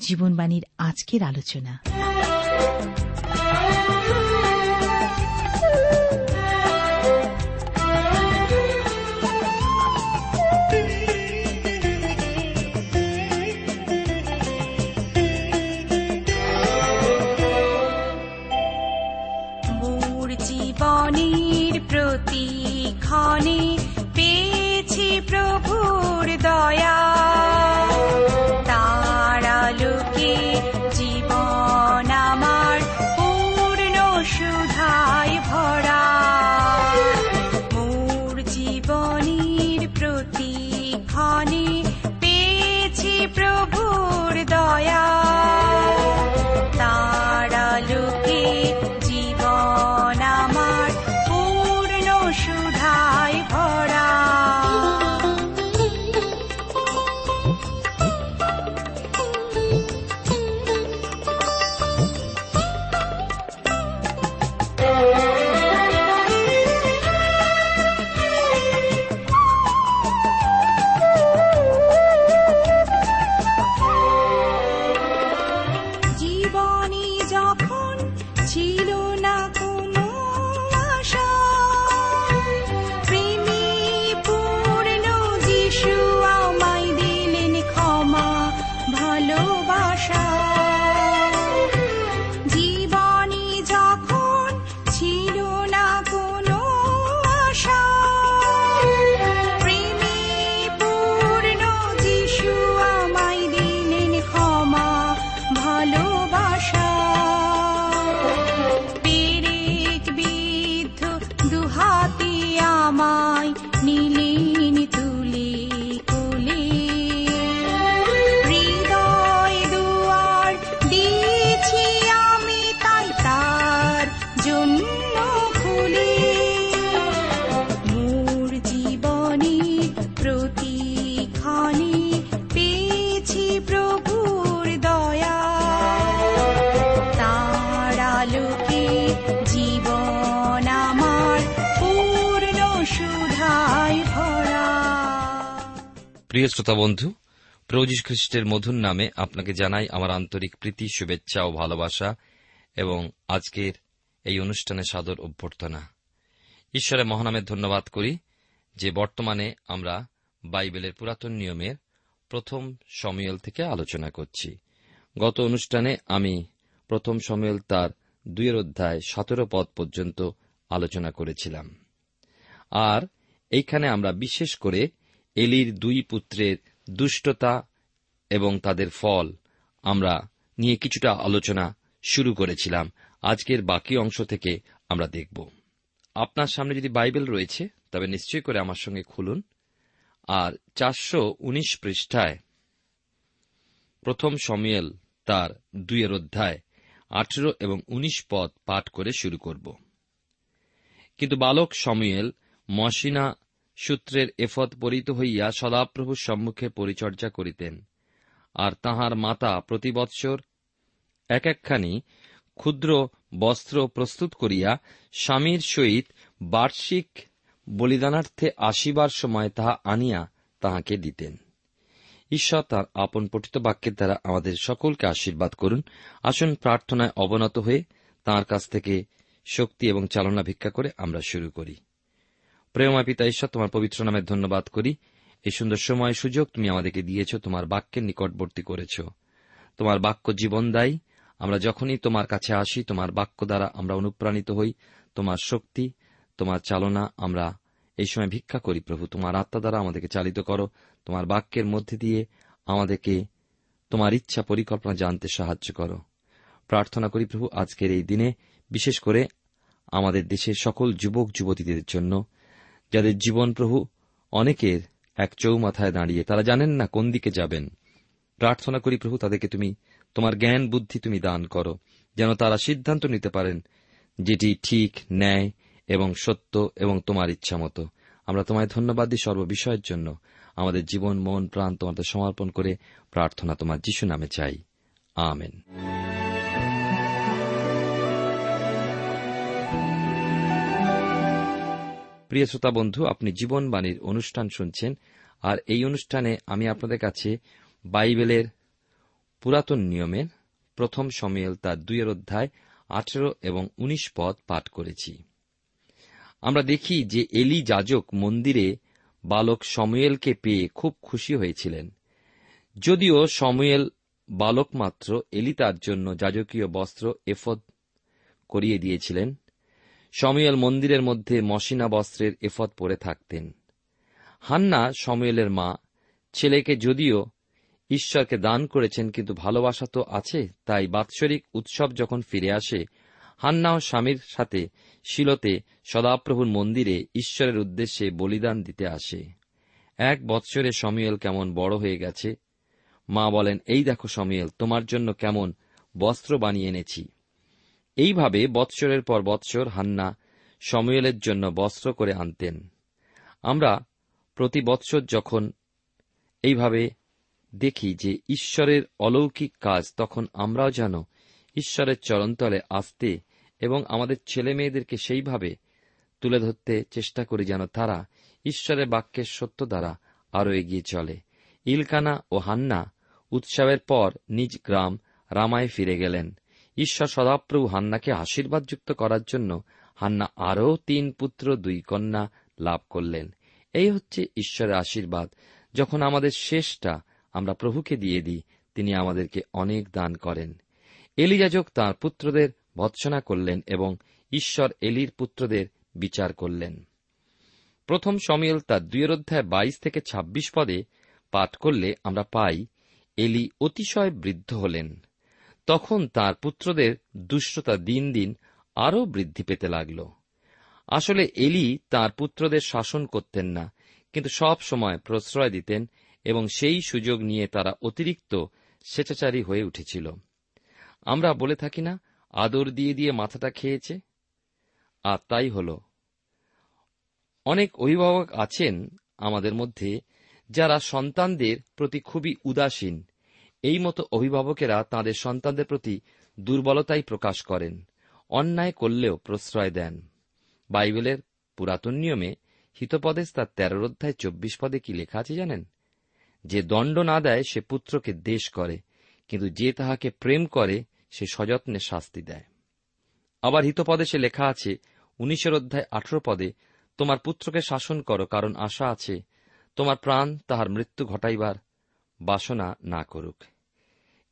জীবনবাণীর আজকের আলোচনা। জীবনের প্রতিক্ষণে পেয়েছি আমায় প্রিয় শ্রোতা বন্ধু, প্রভু খ্রিস্টের মধুর নামে আপনাকে জানাই আমার আন্তরিক প্রীতি, শুভেচ্ছা ও ভালোবাসা এবং আজকের এই অনুষ্ঠানে সাদর অভ্যর্থনা। ঈশ্বরের মহানামের ধন্যবাদ করি যে বর্তমানে আমরা বাইবেলের পুরাতন নিয়মের প্রথম সময়েল থেকে আলোচনা করছি। গত অনুষ্ঠানে আমি প্রথম সময়েল তার দুইয়ের অধ্যায় সতেরো পদ পর্যন্ত আলোচনা করেছিলাম। আর এইখানে আমরা বিশেষ করে এলির দুই পুত্রের দুষ্টতা এবং তাদের ফল। আমরা নিয়ে কিছুটা আলোচনা শুরু করেছিলাম। আজকের বাকি অংশ থেকে আমরা দেখব। আপনার সামনে যদি বাইবেল রয়েছে, তবে নিশ্চয় করে আমার সঙ্গে খুলুন। আর চারশো উনিশ পৃষ্ঠায় প্রথম সমিয়েল তার দুইয়ের অধ্যায় আঠেরো এবং উনিশ পদ পাঠ করে শুরু করব। কিন্তু বালক সমিয়েল মসিনা সূত্রের এফত পরিত হইয়া সদাপ্রভুর সম্মুখে পরিচর্যা করিতেন। আর তাহার মাতা প্রতি বৎসর এক একখানি ক্ষুদ্র বস্ত্র প্রস্তুত করিয়া স্বামীর সহিত বার্ষিক বলিদানার্থে আসিবার সময় তাহা আনিয়া তাহাকে দিতেন। ঈশ্বর তার আপন পঠিত বাক্যের দ্বারা আমাদের সকলকে আশীর্বাদ করুন। আসুন প্রার্থনায় অবনত হয়ে তাঁর কাছ থেকে শক্তি এবং চালনা ভিক্ষা করে আমরা শুরু করি। প্রেমা পিতা ঈশ্বর, তোমার পবিত্র নামে ধন্যবাদ করি। এই সুন্দর সময় সুযোগ তুমি আমাদেরকে দিয়েছ, তোমার বাক্যের নিকটবর্তী করেছ। তোমার বাক্য জীবন জীবনদায়ী আমরা যখনই তোমার কাছে আসি, তোমার বাক্য দ্বারা আমরা অনুপ্রাণিত হই। তোমার শক্তি, তোমার চালনা আমরা এই সময় ভিক্ষা করি, প্রভু। তোমার আত্মা দ্বারা আমাদেরকে চালিত করো। তোমার বাক্যের মধ্যে দিয়ে আমাদেরকে তোমার ইচ্ছা পরিকল্পনা জানতে সাহায্য করো। প্রার্থনা করি, প্রভু, আজকের এই দিনে, বিশেষ করে আমাদের দেশের সকল যুবক, যুবতীদের জন্য যাদের জীবন প্রভু অনেকের এক চৌমাথায় দাঁড়িয়ে, তারা জানেন না কোন দিকে যাবেন। প্রার্থনা করি প্রভু, তাদেরকে তুমি, তোমার জ্ঞান, বুদ্ধি তুমি দান করো, যেন তারা সিদ্ধান্ত নিতে পারেন যেটি ঠিক, ন্যায় এবং সত্য এবং তোমার ইচ্ছা মতো। আমরা তোমায় ধন্যবাদ দিই সর্ববিষয়ের জন্য। আমাদের জীবন, মন, প্রাণ তোমাদের সমর্পণ করে প্রার্থনা তোমার যিশু নামে চাই। আমেন। প্রিয় শ্রোতা বন্ধু, আপনি জীবনবাণীর অনুষ্ঠান শুনছেন, আর এই অনুষ্ঠানে আমি আপনাদের কাছে বাইবেলের পুরাতন নিয়মের প্রথম সমিয়েল তার দুইয়ের অধ্যায় আঠেরো এবং উনিশ পদ পাঠ করেছি। আমরা দেখি যে এলি যাজক মন্দিরে বালক সময়েলকে পেয়ে খুব খুশি হয়েছিলেন। যদিও সময়েল বালক মাত্র, এলি তার জন্য যাজকীয় বস্ত্র এফদ করিয়ে দিয়েছিলেন সময়েল মন্দিরের মধ্যে মসিনা বস্ত্রের এফত পরে থাকতেন। হান্না সময়েলের মা, ছেলেকে যদিও ঈশ্বরকে দান করেছেন কিন্তু ভালোবাসা তো আছে, তাই বাৎসরিক উৎসব যখন ফিরে আসে, হান্না ও স্বামীর সাথে শিলতে সদাপ্রভুর মন্দিরে ঈশ্বরের উদ্দেশ্যে বলিদান দিতে আসে। এক বৎসরে সমিয়েল কেমন বড় হয়ে গেছে। মা বলেন, এই দেখো সমিয়েল, তোমার জন্য কেমন বস্ত্র বানিয়ে এনেছি। এইভাবে বৎসরের পর বৎসর হান্না সময়েলের জন্য বস্ত্র করে আনতেন। আমরা প্রতি বৎসর যখন এইভাবে দেখি যে ঈশ্বরের অলৌকিক কাজ, তখন আমরাও যেন ঈশ্বরের চরণতলে আসতে এবং আমাদের ছেলে মেয়েদেরকে সেইভাবে তুলে ধরতে চেষ্টা করি যেন তারা ঈশ্বরের বাক্যের সত্য দ্বারা আরও এগিয়ে চলে। ইলকানা ও হান্না উৎসবের পর নিজ গ্রাম রামায় ফিরে গেলেন। ঈশ্বর সদাপ্রভু হান্নাকে আশীর্বাদযুক্ত করার জন্য হান্না আরও তিন পুত্র, দুই কন্যা লাভ করলেন। এই হচ্ছে ঈশ্বরের আশীর্বাদ। যখন আমাদের শেষটা আমরা প্রভুকে দিয়ে দিই, তিনি আমাদেরকে অনেক দান করেন। এলিযাজক তাঁর পুত্রদের ভৎসনা করলেন এবং ঈশ্বর এলির পুত্রদের বিচার করলেন। প্রথম সমিয়েল তার দুয়ের অধ্যায় বাইশ থেকে ২৬ পদে পাঠ করলে আমরা পাই, এলি অতিশয় বৃদ্ধ হলেন। তখন তার পুত্রদের দুষ্টতা দিন দিন আরও বৃদ্ধি পেতে লাগল। আসলে এলি তার পুত্রদের শাসন করতেন না, কিন্তু সব সময় প্রশ্রয় দিতেন এবং সেই সুযোগ নিয়ে তারা অতিরিক্ত স্বেচ্ছাচারী হয়ে উঠেছিল। আমরা বলে থাকি না, আদর দিয়ে দিয়ে মাথাটা খেয়েছে? আর তাই হল। অনেক অভিভাবক আছেন আমাদের মধ্যে যারা সন্তানদের প্রতি খুবই উদাসীন এই মতো অভিভাবকেরা তাদের সন্তানদের প্রতি দুর্বলতাই প্রকাশ করেন, অন্যায় করলেও প্রশ্রয় দেন। বাইবেলের পুরাতন নিয়মে হিতপদেশ তার তেরোর অধ্যায় চব্বিশ পদে কি লেখা আছে জানেন? যে দণ্ড না দেয় সে পুত্রকে দেশ করে, কিন্তু যে তাহাকে প্রেম করে সে সযত্নে শাস্তি দেয়। আবার হিতপদেশে লেখা আছে, উনিশের অধ্যায় আঠেরো পদে, তোমার পুত্রকে শাসন করো, কারণ আশা আছে, তোমার প্রাণ তাহার মৃত্যু ঘটাইবার বাসনা না করুক।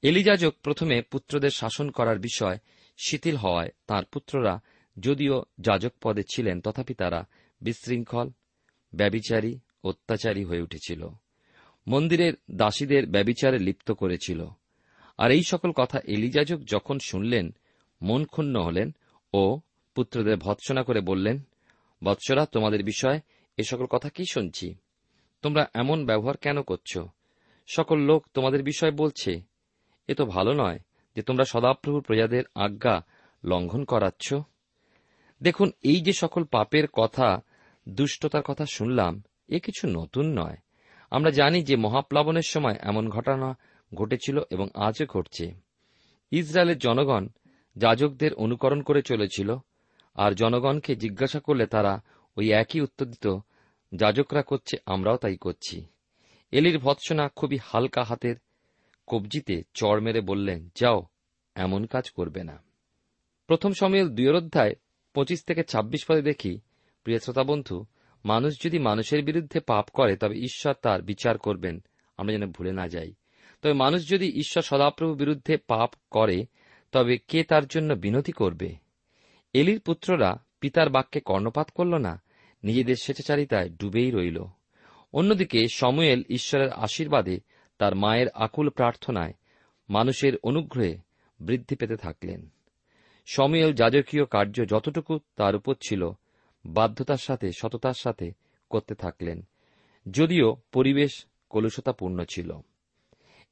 এলিজাজক প্রথমে পুত্রদের শাসন করার বিষয় শিথিল হওয়ায় তার পুত্ররা যদিও যাজক পদে ছিলেন, তথাপি তারা বিশৃঙ্খল, ব্যবিচারী, অত্যাচারী হয়ে উঠেছিল। মন্দিরের দাসীদের ব্যবিচারে লিপ্ত করেছিল। আর এই সকল কথা এলিজাজক যখন শুনলেন, মন ক্ষুণ্ণ হলেন ও পুত্রদের ভৎসনা করে বললেন, বৎসরা, তোমাদের বিষয় এ সকল কথা কি শুনছি? তোমরা এমন ব্যবহার কেন করছ? সকল লোক তোমাদের বিষয় বলছে এ তো ভালো নয় যে তোমরা সদাপ্রভুর প্রজাদের আজ্ঞা লঙ্ঘন করাচ্ছ। দেখুন, এই যে সকল পাপের কথা, দুষ্টতার কথা শুনলাম, এ কিছু নতুন নয়। আমরা জানি যে মহাপ্লাবনের সময় এমন ঘটনা ঘটেছিল এবং আজও ঘটছে। ইসরায়েলের জনগণ যাজকদের অনুকরণ করে চলেছিল, আর জনগণকে জিজ্ঞাসা করলে তারা ওই একই উত্তর দিত, যাজকরা করছে, আমরাও তাই করছি। এলির ভৎসনা খুবই হালকা হাতের কবজিতে চড় মেরে বললেন, যাও, এমন কাজ করবে না। প্রথম সময়ের দুয়ের অধ্যায়, পঁচিশ থেকে ২৬ পদে দেখি, প্রিয় শ্রোতা বন্ধু, মানুষ যদি মানুষের বিরুদ্ধে পাপ করে, তবে ঈশ্বর তার বিচার করবেন, আমরা যেন ভুলে না যাই। তবে মানুষ যদি ঈশ্বর সদাপ্রভু বিরুদ্ধে পাপ করে, তবে কে তার জন্য বিনতি করবে? এলির পুত্ররা পিতার বাক্যে কর্ণপাত করল না, নিজেদের স্বেচ্ছাচারিতায় ডুবেই রইল। অন্যদিকে সময়েল ঈশ্বরের আশীর্বাদে তার মায়ের আকুল প্রার্থনায় মানুষের অনুগ্রহে বৃদ্ধি পেতে থাকলেন। সময়েল যাজকীয় কার্য যতটুকু তার উপর ছিল, বাধ্যতার সাথে, সততার সাথে করতে থাকলেন। যদিও পরিবেশ কলুষতাপূর্ণ ছিল।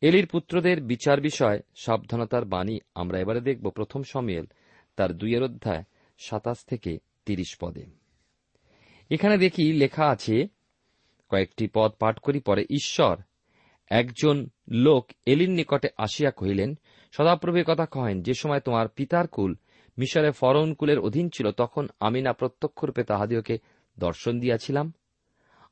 এলির পুত্রদের বিচার বিষয় সাবধানতার বাণী আমরা এবারে দেখব প্রথম সমিয়েল তার দুইয়ের অধ্যায় সাতাশ থেকে তিরিশ পদে। এখানে দেখি লেখা আছে, কয়েকটি পদ পাঠ করি পরে ঈশ্বর একজন লোক এলির নিকটে আসিয়া কহিলেন, সদাপ্রভু কথা কহেন, যে সময় তোমার পিতার কুল মিশরে ফরন কুলের অধীন ছিল, তখন আমি না প্রত্যক্ষরূপে তাহাদিওকে দর্শন দিয়াছিলাম।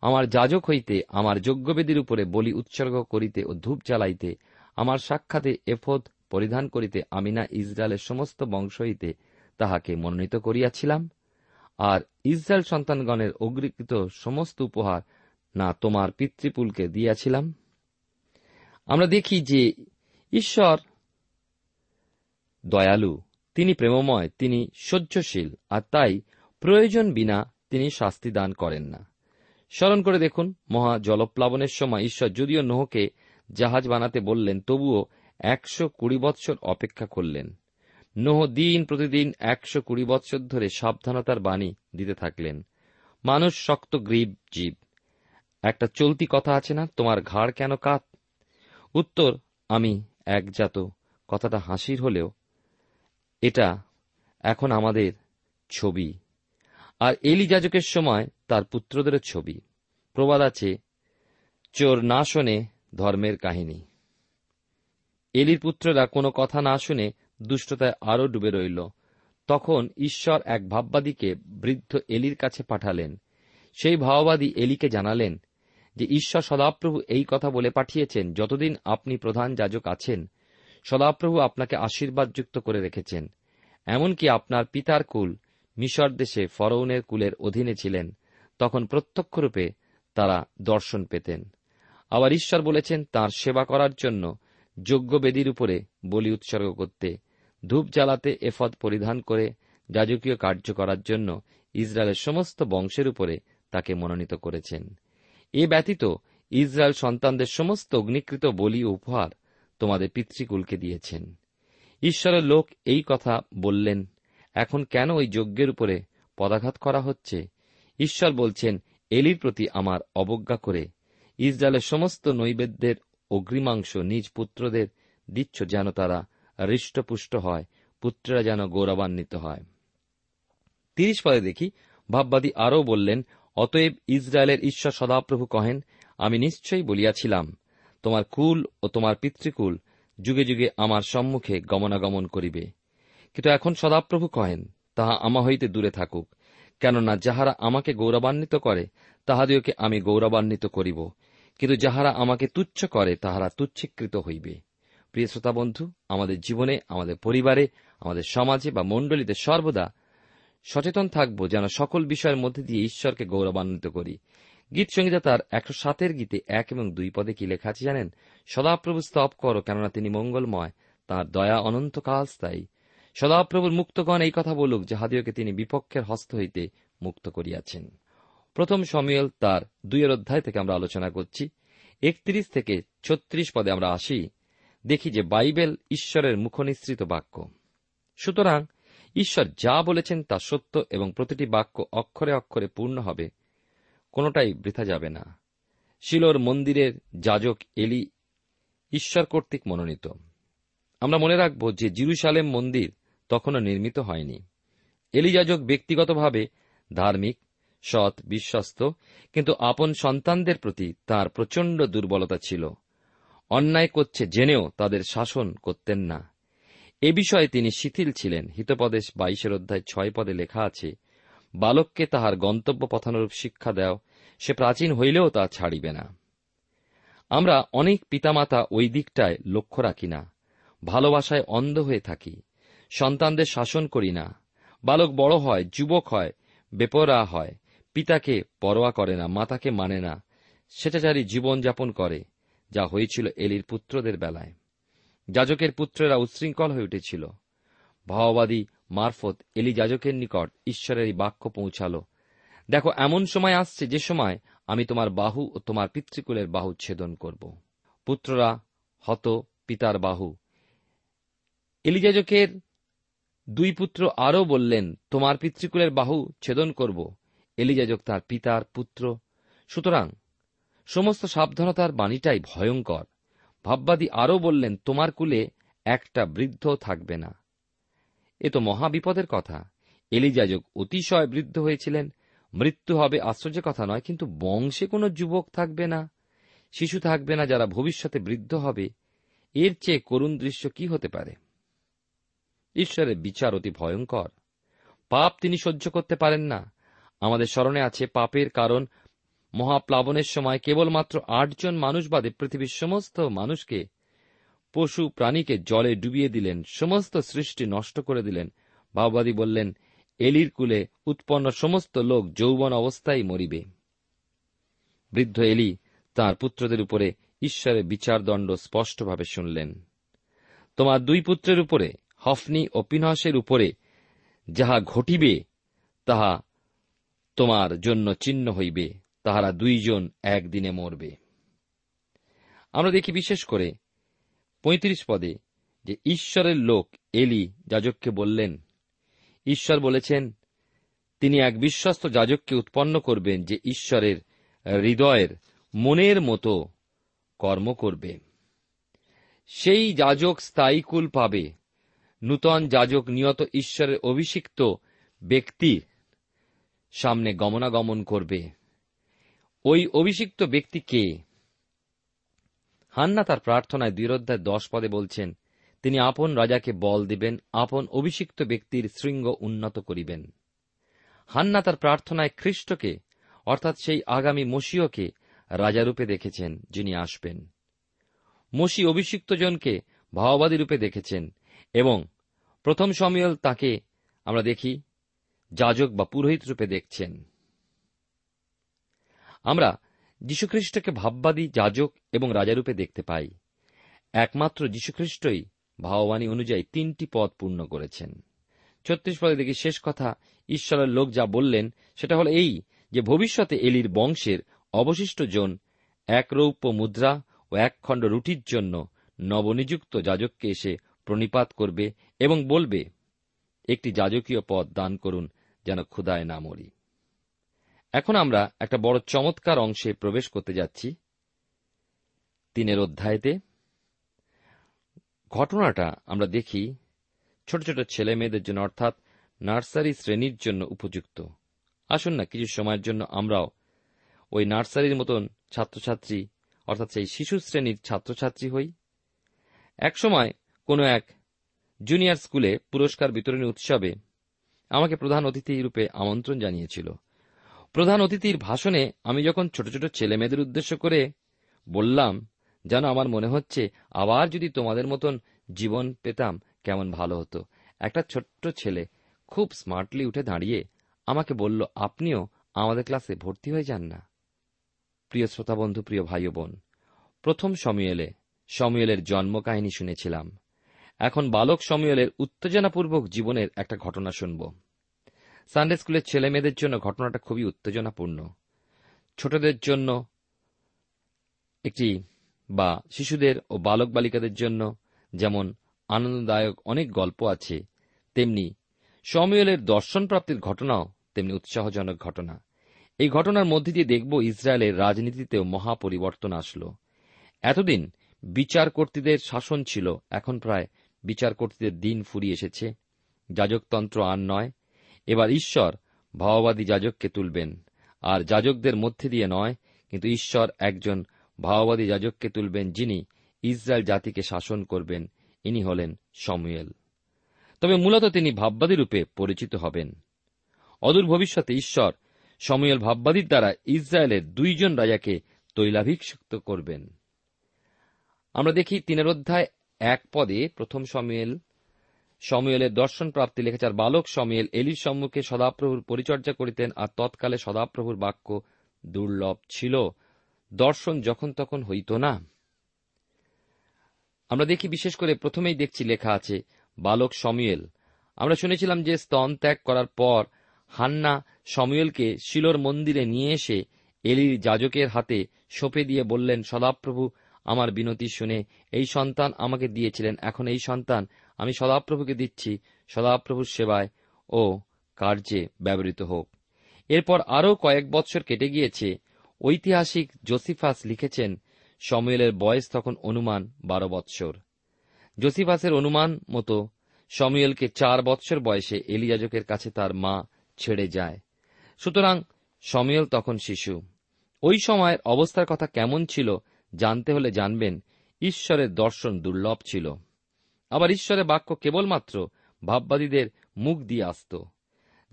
আমার যাজক হইতে, আমার যজ্ঞবেদীর উপরে বলি উৎসর্গ করিতে ও ধূপ জ্বালাইতে, আমার সাক্ষাতে এফদ পরিধান করিতে আমি না ইসরায়েলের সমস্ত বংশ হইতে তাহাকে মনোনীত করিয়াছিলাম। আর ইসরায়েল সন্তানগণের অগ্রিকৃত সমস্ত উপহার না তোমার পিতৃপুলকে দিয়াছিলাম। আমরা দেখি যে ঈশ্বর দয়ালু, তিনি প্রেমময়, তিনি সহ্যশীল, আর তাই প্রয়োজন বিনা তিনি শাস্তি দান করেন না। স্মরণ করে দেখুন, মহা জলপ্লাবনের সময় ঈশ্বর যদিও নোহকে জাহাজ বানাতে বললেন, তবুও একশো কুড়ি বৎসর অপেক্ষা করলেন। নোহ দিন প্রতিদিন একশো কুড়ি বৎসর ধরে সাবধানতার বাণী দিতে থাকলেন। মানুষ শক্ত, গ্রীব জীব। একটা চলতি কথা আছে না, তোমার ঘাড় কেন কাত উত্তর, আমি একজাত কথাটা হাসির হলেও এটা এখন আমাদের ছবি। আর এলি যাজকের সময় তার পুত্রদের ছবি। প্রবাদ আছে, চোর না শোনে ধর্মের কাহিনী। এলির পুত্ররা কোনো কথা না শুনে দুষ্টতায় আরও ডুবে রইল। তখন ঈশ্বর এক ভাববাদীকে বৃদ্ধ এলির কাছে পাঠালেন। সেই ভাববাদী এলিকে জানালেন যে ঈশ্বর সদাপ্রভু এই কথা বলে পাঠিয়েছেন, যতদিন আপনি প্রধান যাজক আছেন, সদাপ্রভু আপনাকে আশীর্বাদযুক্ত করে রেখেছেন। এমনকি আপনার পিতার কুল মিশর দেশে ফরৌনের কুলের অধীনে ছিলেন, তখন প্রত্যক্ষরূপে তারা দর্শন পেতেন। আবার ঈশ্বর বলেছেন, তার সেবা করার জন্য যোগ্য বেদির উপরে বলি উৎসর্গ করতে, ধূপ জ্বালাতে এফদ পরিধান করে যাজকীয় কার্য করার জন্য ইসরায়েলের সমস্ত বংশের উপরে তাকে মনোনীত করেছেন। এ ব্যতীত ইসরায়েল সন্তানদের সমস্ত অগ্নিকৃত বলি উপহার তোমাদের পিতৃকুলকে দিয়েছেন। ঈশ্বরের লোক এই কথা বললেন, এখন কেন ওই যজ্ঞের উপরে পদাঘাত করা হচ্ছে? ঈশ্বর বলছেন, এলির প্রতি আমার অবজ্ঞা করে, ইসরায়েলের সমস্ত নৈবেদ্যের অগ্রিমাংশ নিজ পুত্রদের দিচ্ছ যেন তারা হৃষ্টপুষ্ট হয়, পুত্ররা যেন গৌরবান্বিত হয়। তিরিশ পদে দেখি ভাববাদী আরও বললেন অতএব ইসরায়েলের ঈশ্বর সদাপ্রভু কহেন, আমি নিশ্চয়ই বলিয়াছিলাম, তোমার কুল ও তোমার পিতৃকুল যুগে যুগে আমার সম্মুখে গমনাগমন করিবে। কিন্তু এখন সদাপ্রভু কহেন, তাহা আমা হইতে দূরে থাকুক, কেননা যাহারা আমাকে গৌরবান্বিত করে, তাহাদিওকে আমি গৌরবান্বিত করিব। কিন্তু যাহারা আমাকে তুচ্ছ করে, তাহারা তুচ্ছীকৃত হইবে। প্রিয় শ্রোতা বন্ধু, আমাদের জীবনে, আমাদের পরিবারে, আমাদের সমাজে বা মণ্ডলীতে সর্বদা সচেতন থাকব যেন সকল বিষয়ের মধ্যে দিয়ে ঈশ্বরকে গৌরবান্বিত করি। গীত সঙ্গীতা তার একশো সাতের গীতে এক এবং দুই পদে কি লেখা আছে জানেন? সদাপ্রভু স্তব করো কেননা তিনি মঙ্গলময়, তাঁর দয়া অনন্তকাল স্থায়ী। সদাপ্রভুর মুক্তগণ এই কথা বলুক যাহাদিওকে তিনি বিপক্ষের হস্ত হইতে মুক্ত করিয়াছেন। প্রথম সমিয়ল তার দুইয়ের অধ্যায় থেকে আমরা আলোচনা করছি। একত্রিশ থেকে ছত্রিশ পদে আমরা আসি। দেখি যে বাইবেল ঈশ্বরের মুখনিসৃত বাক্য। সুতরাং ঈশ্বর যা বলেছেন তা সত্য এবং প্রতিটি বাক্য অক্ষরে অক্ষরে পূর্ণ হবে। কোনোটাই বৃথা যাবে না। শিলোর মন্দিরের যাজক এলি ঈশ্বর কর্তৃক মনোনীত। আমরা মনে রাখব যে জিরুসালেম মন্দির তখনও নির্মিত হয়নি। এলিযাজক ব্যক্তিগতভাবে ধার্মিক, সৎ, বিশ্বস্ত, কিন্তু আপন সন্তানদের প্রতি তার প্রচণ্ড দুর্বলতা ছিল। অন্যায় করছে জেনেও তাদের শাসন করতেন না। এ বিষয়ে তিনি শিথিল ছিলেন। হিতপদেশ বাইশের অধ্যায় ছয় পদে লেখা আছে, বালককে তাহার গন্তব্য পথানুরূপ শিক্ষা দেও, সে প্রাচীন হইলেও তা ছাড়িবে না। আমরা অনেক পিতামাতা ওই দিকটায় লক্ষ্য রাখি না, ভালোবাসায় অন্ধ হয়ে থাকি, সন্তানদের শাসন করি না, বালক বড় হয়, যুবক হয় বেপরা হয়, পিতাকে পরোয়া করে না, মাতাকে মানে না, সেটাচারী জীবনযাপন করে, যা হয়েছিল এলির পুত্রদের বেলায়। যাজকের পুত্রেরা উচ্ছৃঙ্খল হয়ে উঠেছিল। ভাওবাদী মারফত এলি যাজকের নিকট ঈশ্বরের এই বাক্য পৌঁছাল। দেখো, এমন সময় আসছে যে সময় আমি তোমার বাহু ও তোমার পিতৃকুলের বাহু ছেদন করব। পুত্ররা হত পিতার বাহু। এলিযাজকের দুই পুত্র আরও বললেন, তোমার পিতৃকুলের বাহু ছেদন করব। এলিযাজক তার পিতার পুত্র। সুতরাং সমস্ত সাবধানতার বাণীটাই ভয়ঙ্কর। ভাববাদী আরও বললেন, তোমার কুলে একটা বৃদ্ধ থাকবে না। এ তো মহাবিপদের কথা। এলিযাজক অতিশয় বৃদ্ধ হয়েছিলেন। মৃত্যু হবে আশ্চর্যের কথা নয়, কিন্তু বংশে কোনো যুবক থাকবে না, শিশু থাকবে না যারা ভবিষ্যতে বৃদ্ধ হবে। এর চেয়ে করুণ দৃশ্য কি হতে পারে? ঈশ্বরের বিচার অতি ভয়ঙ্কর। পাপ তিনি সহ্য করতে পারেন না। আমাদের স্মরণে আছে পাপের কারণ মহাপ্লাবনের সময় কেবলমাত্র আটজন মানুষ বাদে পৃথিবীর সমস্ত মানুষকে পশু প্রাণীকে জলে ডুবিয়ে দিলেন, সমস্ত সৃষ্টি নষ্ট করে দিলেন। ভাববাদী বললেন, এলির কুলে উৎপন্ন সমস্ত লোক যৌবন অবস্থায় মরিবে। বৃদ্ধ এলি তার পুত্রদের উপরে ঈশ্বরের বিচারদণ্ড স্পষ্টভাবে শুনলেন। তোমার দুই পুত্রের উপরে, হফনি ও পিনহসের উপরে যাহা ঘটিবে, তাহা তোমার জন্য চিহ্ন হইবে। তাহারা দুইজন একদিনে মরবে। আমরা দেখি বিশেষ করে পঁয়ত্রিশ পদে যে ঈশ্বরের লোক এলি যাজককে বললেন, ঈশ্বর বলেছেন, তিনি এক বিশ্বস্ত যাজককে উৎপন্ন করবেন যে ঈশ্বরের হৃদয়ের মনের মতো কর্ম করবে। সেই যাজক স্থায়ী কুল পাবে। নূতন যাজক নিয়ত ঈশ্বরের অভিষিক্ত ব্যক্তির সামনে গমনাগমন করবে। ওই অভিষিক্ত ব্যক্তি কে? হান্না তার প্রার্থনায় দৃঢ়ধ্যায় দশ পদে বলছেন, তিনি আপন রাজাকে বল দিবেন, আপন অভিষিক্ত ব্যক্তির শৃঙ্গ উন্নত করিবেন। হান্না তার প্রার্থনায় খ্রিস্টকে, অর্থাৎ সেই আগামী মসিয়কে রাজারূপে দেখেছেন, যিনি আসবেন। মসি অভিষিক্ত জনকে ভাওবাদী রূপে দেখেছেন এবং প্রথম সমিয়ল তাকে আমরা দেখি, যাজক বা পুরোহিত রূপে দেখছেন। আমরা যীশুখ্রিস্টকে ভাববাদী যাজক এবং রাজারূপে দেখতে পাই। একমাত্র যীশুখ্রিস্টই ভাববাণী অনুযায়ী তিনটি পদ পূর্ণ করেছেন। ছত্রিশ পদে দেখি শেষ কথা, ঈশ্বরের লোক যা বললেন, সেটা হল এই যে ভবিষ্যতে এলির বংশের অবশিষ্ট জন এক রৌপ্য মুদ্রা ও এক খণ্ড রুটির জন্য নবনিযুক্ত যাজককে এসে প্রণিপাত করবে এবং বলবে, একটি যাজকীয় পদ দান করুন যেন ক্ষুদায় না মরি। এখন আমরা একটা বড় চমৎকার অংশে প্রবেশ করতে যাচ্ছি। তিনের অধ্যায়তে ঘটনাটা আমরা দেখি ছোট ছোট ছেলে মেয়েদের জন্য, অর্থাৎ নার্সারি শ্রেণির জন্য উপযুক্ত। আসুন না, কিছু সময়ের জন্য আমরাও ওই নার্সারির মতন ছাত্রছাত্রী, অর্থাৎ সেই শিশু শ্রেণির ছাত্রছাত্রী হই। একসময় কোনো এক জুনিয়র স্কুলে পুরস্কার বিতরণী উৎসবে আমাকে প্রধান অতিথি রূপে আমন্ত্রণ জানিয়েছিল। প্রধান অতিথির ভাষণে আমি যখন ছোট ছোট ছেলে মেয়েদের উদ্দেশ্য করে বললাম, যেন আমার মনে হচ্ছে আবার যদি তোমাদের মতন জীবন পেতাম কেমন ভালো হতো। একটা ছোট্ট ছেলে খুব স্মার্টলি উঠে দাঁড়িয়ে আমাকে বলল, আপনিও আমাদের ক্লাসে ভর্তি হয়ে যান না? প্রিয় শ্রোতা বন্ধু, প্রিয় ভাই বোন, প্রথম সময়েলে সময়েলের জন্ম কাহিনী শুনেছিলাম। এখন বালক সময়েলের উত্তেজনাপূর্বক জীবনের একটা ঘটনা শুনব। সানডে স্কুলের ছেলে মেয়েদের জন্য ঘটনাটা খুবই উত্তেজনাপূর্ণ। ছোটদের জন্য একটি বা শিশুদের ও বালক বালিকাদের জন্য যেমন আনন্দদায়ক অনেক গল্প আছে, তেমনি সময়েলের দর্শন প্রাপ্তির ঘটনাও তেমনি উৎসাহজনক ঘটনা। এই ঘটনার মধ্যে দিয়ে দেখব ইসরায়েলের রাজনীতিতেও মহা পরিবর্তন আসলো। এতদিন বিচারকর্তীদের শাসন ছিল, এখন প্রায় বিচারকর্তীদের দিন ফুরিয়ে এসেছে। যাজকতন্ত্র আর নয় এবার ঈশ্বর ভাওবাদী যাজককে তুলবেন। আর যাজকদের মধ্যে দিয়ে নয়, কিন্তু ঈশ্বর একজন ভাওবাদী যাজককে তুলবেন যিনি ইসরায়েল জাতিকে শাসন করবেন। ইনি হলেন সমুয়েল। তবে মূলত তিনি ভাববাদী রূপে পরিচিত হবেন। অদূর ভবিষ্যতে ঈশ্বর সমুয়েল ভাববাদীর দ্বারা ইসরায়েলের দুইজন রাজাকে তৈলাভিষিক্ত করবেন। আমরা দেখি তিনের অধ্যায় এক পদে প্রথম সময়েল সময়েলের দর্শন প্রাপ্তি লিখেছে আর বালক সময়েল এলির সম্মুখে সদাপ্রভুর পরিচর্যা করিতেন আর তৎকালে সদাপ্রভুর বাক্য দুর্লভ ছিল। দর্শন যখন তখন হইত না। আমরা দেখি বিশেষ করে প্রথমেই দেখছি লেখা আছে, বালক সময়েল। আমরা শুনেছিলাম যে স্তন ত্যাগ করার পর হান্না সময়েলকে শিলোর মন্দিরে নিয়ে এসে এলির যাজকের হাতে সঁপে দিয়ে বললেন, সদাপ্রভু আমার বিনতি শুনে, এই সন্তান আমাকে দিয়েছিলেন, এখন এই সন্তান আমি সদাপ্রভুকে দিচ্ছি, সদাপ্রভুর সেবায় ও কার্যে ব্যবহৃত হোক এরপর আরও কয়েক বৎসর কেটে গিয়েছে। ঐতিহাসিক জোসিফাস লিখেছেন, সময়েলের বয়স তখন অনুমান বারো বৎসর জোসিফাসের অনুমান মতো, সময়েলকে চার বৎসর বয়সে এলিয়াজকের কাছে তার মা ছেড়ে যায়। সুতরাং সময়েল তখন শিশু। ওই সময়ের অবস্থার কথা কেমন ছিল জানতে হলে জানবেন ঈশ্বরের দর্শন দুর্লভ ছিল। আবার ঈশ্বরের বাক্য কেবলমাত্র ভাববাদীদের মুখ দিয়ে আসত।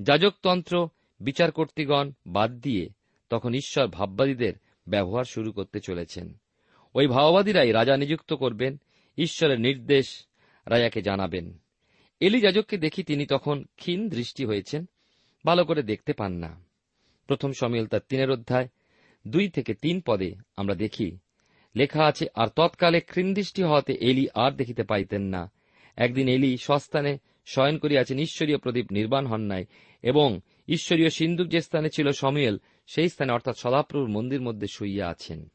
যাজকতন্ত্র, বিচারকর্তীগণ বাদ দিয়ে তখন ঈশ্বর ভাববাদীদের ব্যবহার শুরু করতে চলেছেন। ওই ভাওবাদীরাই রাজা নিযুক্ত করবেন, ঈশ্বরের নির্দেশ রাজাকে জানাবেন। এলি যাজককে দেখি তিনি তখন ক্ষীণ দৃষ্টি হয়েছেন, ভালো করে দেখতে পান না। প্রথম সমিল তার তিনের অধ্যায় দুই থেকে তিন পদে আমরা দেখি লেখা আছে, আর তৎকালে ক্ষীণদৃষ্টি হওয়াতে এলি আর দেখিতে পাইতেন না। একদিন এলি সস্থানে শয়ন করিয়াছেন ঈশ্বরীয় প্রদীপ নির্বাণ হন নাই এবং ঈশ্বরীয় সিন্ধুক যে স্থানে ছিল সমিয়েল, সেই স্থানে অর্থাৎ সদাপ্রভুর মন্দির মধ্যে শুইয়া আছেন।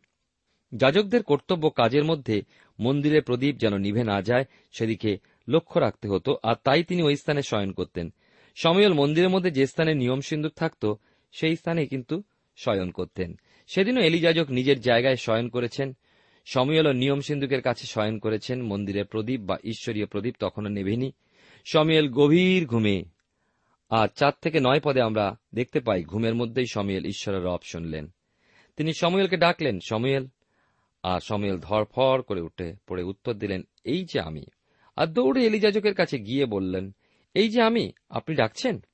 যাজকদের কর্তব্য কাজের মধ্যে মন্দিরের প্রদীপ যেন নিভে না যায়, সেদিকে লক্ষ্য রাখতে হতো, আর তাই তিনি ওই স্থানে শয়ন করতেন। সময়েল মন্দিরের মধ্যে যে স্থানে নিয়ম সিন্ধুক থাকত, সেই স্থানে কিন্তু শয়ন করতেন। সেদিনও এলিযাজক নিজের জায়গায় শয়ন করেছেন সময়েল নিয়ম সিন্ধুকের কাছে শয়ন করেছেন মন্দিরের প্রদীপ বা ঈশ্বরীয় প্রদীপ তখনও নেভেনি। সময়েল গভীর ঘুমে। আর চার থেকে নয় পদে আমরা দেখতে পাই ঘুমের মধ্যেই সময়েল ঈশ্বরের রব শুনলেন। তিনি সময়েলকে ডাকলেন, সময়েল। আর সময়েল ধরফর করে উঠে পড়ে উত্তর দিলেন, এই যে আমি। আর দৌড়ে এলিযাজকের কাছে গিয়ে বললেন, এই যে আমি, আপনি ডাকছেন?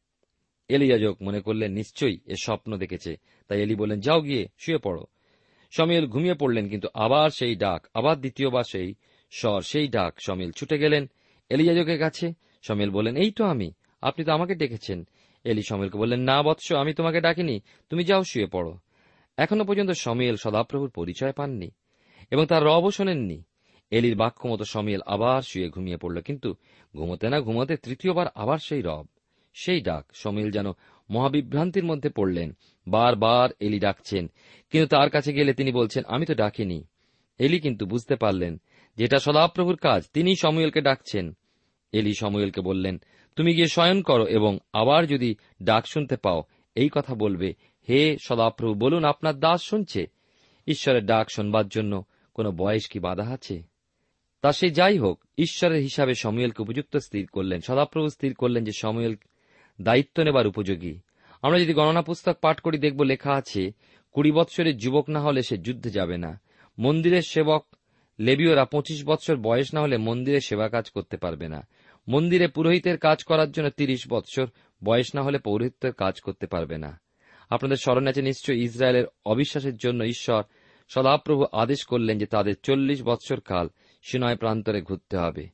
এলিযাজক মনে করলেন, নিশ্চয়ই, এ স্বপ্ন দেখেছে। তাই এলি বললেন, যাও গিয়ে, শুয়ে পড়ো। সময়েল ঘুমিয়ে পড়লেন কিন্তু আবার সেই ডাক, আবার দ্বিতীয়বার সেই স্বর, সেই ডাক। সমীল ছুটে গেলেন এলিয়াজকের কাছে। সমীল বললেন, এই তো আমি, আপনি তো আমাকে ডেকেছেন। এলি সমীলকে বললেন, না বৎস, আমি তোমাকে ডাকিনি, তুমি যাও শুয়ে পড়ো। এখনও পর্যন্ত সমীল সদাপ্রভুর পরিচয় পাননি এবং তার রবও শোনেননি। এলির বাক্য মতো সমীল আবার শুয়ে ঘুমিয়ে পড়ল, কিন্তু ঘুমোতে না ঘুমোতে তৃতীয়বার আবার সেই রব, সেই ডাক সমীল যেন মহাবিভ্রান্তির মধ্যে পড়লেন। বারবার এলি ডাকছেন। কিন্তু তার কাছে গেলে তিনি বলছেন, আমি তো ডাকিনি। এলি কিন্তু বুঝতে পারলেন যেটা সদাপ্রভুর কাজ, তিনি সমুয়েলকে ডাকছেন। এলি সমুয়েলকে বললেন, তুমি গিয়ে শয়ন করো এবং আবার যদি ডাক শুনতে পাও, এই কথা বলবে, হে সদাপ্রভু, বলুন আপনার দাস শুনছে? ঈশ্বরের ডাক শোনবার জন্য কোনো বয়স কি বাধা আছে? তা সে যাই হোক, ঈশ্বরের হিসাবে সমুয়েলকে উপযুক্ত স্থির করলেন। সদাপ্রভু স্থির করলেন যে সমুয়েল দায়িত্ব নেবার উপযোগী। আমরা যদি গণনা পুস্তক পাঠ করি, দেখব লেখা আছে, কুড়ি বৎসরের যুবক না হলে সে যুদ্ধে যাবে না। মন্দিরের সেবক লেবীয়রা পঁচিশ বৎসর বয়স না হলে মন্দিরে সেবা কাজ করতে পারবে না। মন্দিরে পুরোহিতের কাজ করার জন্য তিরিশ বৎসর বয়স না হলে পৌরোহিত্যের কাজ করতে পারবে না। আপনাদের স্মরণ আছে নিশ্চয়ই ইসরায়েলের অবিশ্বাসের জন্য ঈশ্বর সদাপ্রভু আদেশ করলেন যে তাদের চল্লিশ বৎসর কাল সিনয় প্রান্তরে ঘুরতে হবে।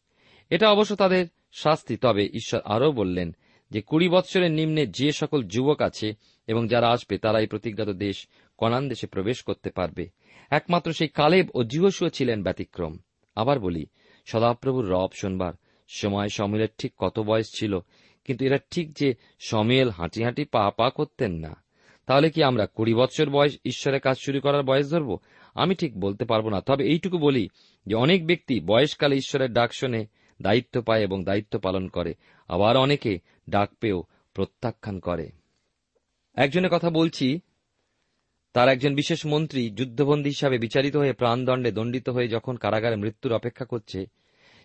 এটা অবশ্য তাদের শাস্তি, তবে ঈশ্বর আরও বললেন যে কুড়ি বৎসরের নিম্নে যে সকল যুবক আছে এবং যারা আসবে তারা এই প্রতিজ্ঞাত দেশ কনান দেশে প্রবেশ করতে পারবে। একমাত্র সেই কালেব ও জিহসুও ছিলেন ব্যতিক্রম। আবার বলি, সদাপ্রভুর রব শোনবার, সময় সমিলের ঠিক কত বয়স ছিল, কিন্তু এরা ঠিক যে সমিল হাঁটি হাঁটি পা পা করতেন না। তাহলে কি আমরা কুড়ি বছর বয়স ঈশ্বরের কাজ শুরু করার বয়স ধরব? আমি ঠিক বলতে পারব না, তবে এইটুকু বলি যে অনেক ব্যক্তি বয়সকালে ঈশ্বরের ডাক শোনে দায়িত্ব পায় এবং দায়িত্ব পালন করে। আবার অনেকে ডাক পেয়েও প্রত্যাখ্যান করে। একজনের কথা বলছি, তার একজন বিশেষ মন্ত্রী যুদ্ধবন্দী হিসাবে বিচারিত হয়ে প্রাণদণ্ডে দণ্ডিত হয়ে যখন কারাগারে মৃত্যুর অপেক্ষা করছে,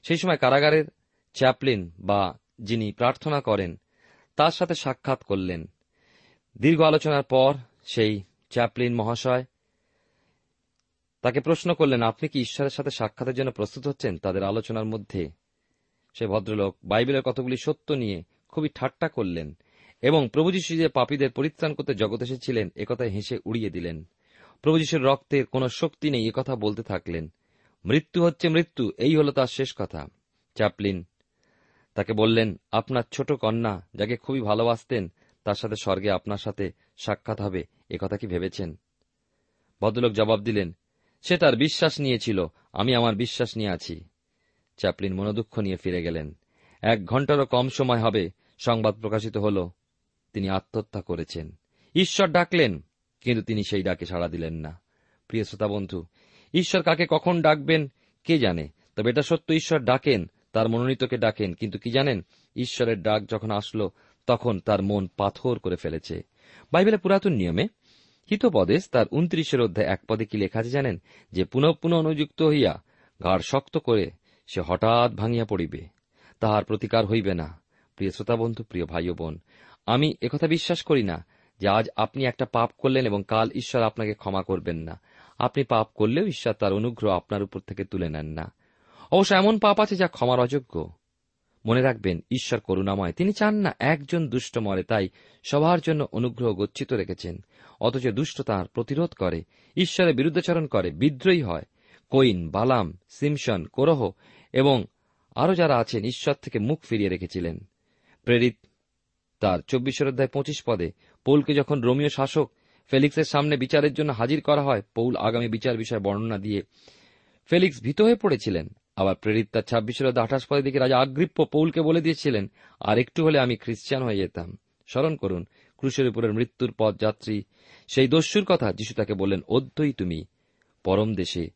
সেই সময় কারাগারের চ্যাপলিন বা যিনি প্রার্থনা করেন, তার সাথে সাক্ষাৎ করলেন। দীর্ঘ আলোচনার পর সেই চ্যাপলিন মহাশয় তাকে প্রশ্ন করলেন, আপনি কি ঈশ্বরের সাথে সাক্ষাতের জন্য প্রস্তুত হচ্ছেন? তাদের আলোচনার মধ্যে সে ভদ্রলোক বাইবেলের কতগুলি সত্য নিয়ে খুবই ঠাট্টা করলেন এবং প্রভু যীশু যে পাপীদের পরিত্রাণ করতে জগৎ এসেছিলেন একথায় হেসে উড়িয়ে দিলেন। প্রভু যীশুর রক্তের কোনো শক্তি নেই একথা বলতে থাকলেন। মৃত্যু হচ্ছে মৃত্যু, এই হল তার শেষ কথা। চ্যাপলিন তাকে বললেন, আপনার ছোট কন্যা যাকে খুবই ভালোবাসতেন, তার সাথে স্বর্গে আপনার সাথে সাক্ষাৎ হবে একথা কি ভেবেছেন? ভদ্রলোক জবাব দিলেন, সে তার বিশ্বাস নিয়েছিল, আমি আমার বিশ্বাস নিয়ে আছি। চ্যাপলিন মনোদুঃখ নিয়ে ফিরে গেলেন। এক ঘন্টারও কম সময় হবে, সংবাদ প্রকাশিত হল। তিনি আত্মহত্যা করেছেন। ঈশ্বর ডাকলেন, কিন্তু তিনি সেই ডাকে সাড়া দিলেন না। প্রিয় শ্রোতা বন্ধু, ঈশ্বর কাকে কখন ডাকবেন কে জানে? তবে এটা সত্য, ঈশ্বর ডাকেন, তার মনোনীতকে ডাকেন, কিন্তু কি জানেন? ঈশ্বরের ডাক যখন আসলো, তখন তার মন পাথর করে ফেলেছে। বাইবেলের পুরাতন নিয়মে হিতপদেশ তার উনত্রিশের অধ্যায় এক পদে কি লেখা আছে জানেন? যে পুনঃ পুনঃ অনুযুক্ত হইয়া ঘাড় শক্ত করে সে হঠাৎ ভাঙিয়া পড়িবে, তাহার প্রতিকার হইবে না। প্রিয় শ্রোতা বন্ধু, প্রিয় ভাই বোন, আমি একথা বিশ্বাস করি না যে আজ আপনি একটা পাপ করলেন এবং কাল ঈশ্বর আপনাকে ক্ষমা করবেন না। আপনি পাপ করলেও ঈশ্বর তার অনুগ্রহ আপনার উপর থেকে তুলে নেন না। অবশ্য এমন পাপ আছে যা ক্ষমার অযোগ্য। মনে রাখবেন, ঈশ্বর করুণাময়। তিনি চান না একজন দুষ্ট মরে, তাই সবার জন্য অনুগ্রহ গচ্ছিত রেখেছেন। অথচ দুষ্ট তাঁর প্রতিরোধ করে, ঈশ্বরের বিরুদ্ধাচরণ করে, বিদ্রোহী হয়। কৈন বালাম সিমসন কোরহ এবং আরও যারা আছেন, ঈশ্বর থেকে মুখ ফিরিয়ে রেখেছিলেন। প্রেরিত তার চব্বিশের অধ্যায় পঁচিশ পদে, পৌলকে যখন রোমীয় শাসক ফেলিক্সের সামনে বিচারের জন্য হাজির করা হয়, পৌল আগামী বিচার বিষয়ে বর্ণনা দিয়ে ফেলিক্স ভীত হয়ে পড়েছিলেন। আবার প্রেরিত তার ছাব্বিশের অধ্যায় আঠাশ পদে দিকে রাজা আগ্রিপ্প পৌলকে বলে দিয়েছিলেন আর একটু হলে আমি খ্রিস্টান হয়ে যেতাম। স্মরণ করুন, ক্রুশের উপরের মৃত্যুর পথ যাত্রী, সেই দস্যুর কথা যিশু তাকে বললেন অদ্যই তুমি, পরম দেশে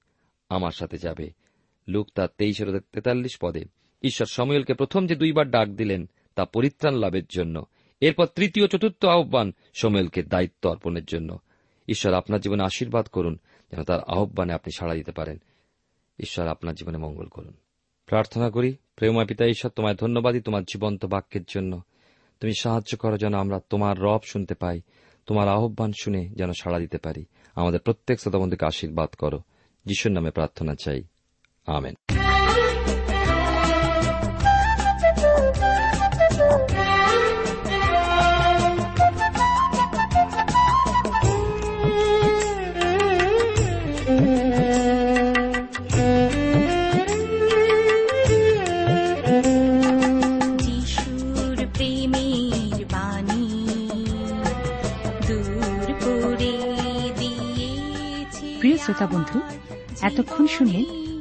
আমার সাথে যাবে। লুক তার তেইশের তেতাল্লিশ পদে। ঈশ্বর সময়েলকে প্রথম যে দুইবার ডাক দিলেন, তা পরিত্রাণ লাভের জন্য। এরপর তৃতীয়, চতুর্থ আহ্বান সময়েলকে দায়িত্ব অর্পণের জন্য। ঈশ্বর আপনার জীবনে আশীর্বাদ করুন, যেন তার আহ্বানে আপনি সাড়া দিতে পারেন। ঈশ্বর আপনার জীবনে মঙ্গল করুন। প্রার্থনা করি প্রেমা পিতা ঈশ্বর, তোমায় ধন্যবাদই তোমার জীবন্ত বাক্যের জন্য। তুমি সাহায্য করো যেন আমরা তোমার রব শুনতে পাই, তোমার আহ্বান শুনে যেন সাড়া দিতে পারি। আমাদের প্রত্যেক শ্রোতাবন্ধুকে আশীর্বাদ করো। যিশুর নামে প্রার্থনা চাই। আমেন প্রেমের বাণী দূর করে দিয়েছে প্রিয় শ্রোতা বন্ধু এতক্ষণ শুনলেন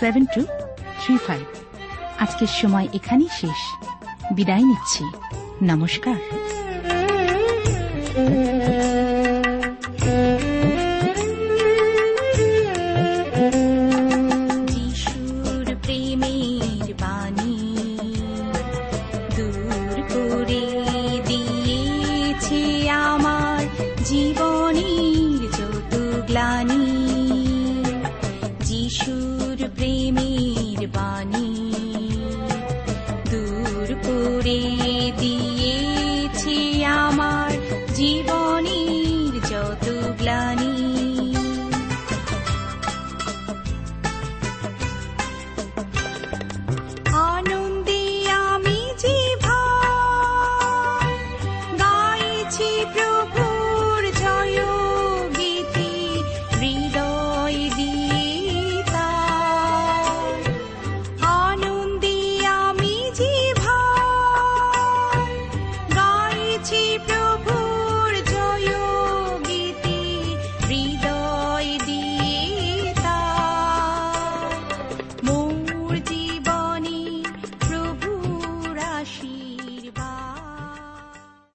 seven two three five আজকের সময় এখানেই শেষ। বিদায় নিচ্ছি। নমস্কার। জীবনের যত গ্লানি। প্রেমের বাণী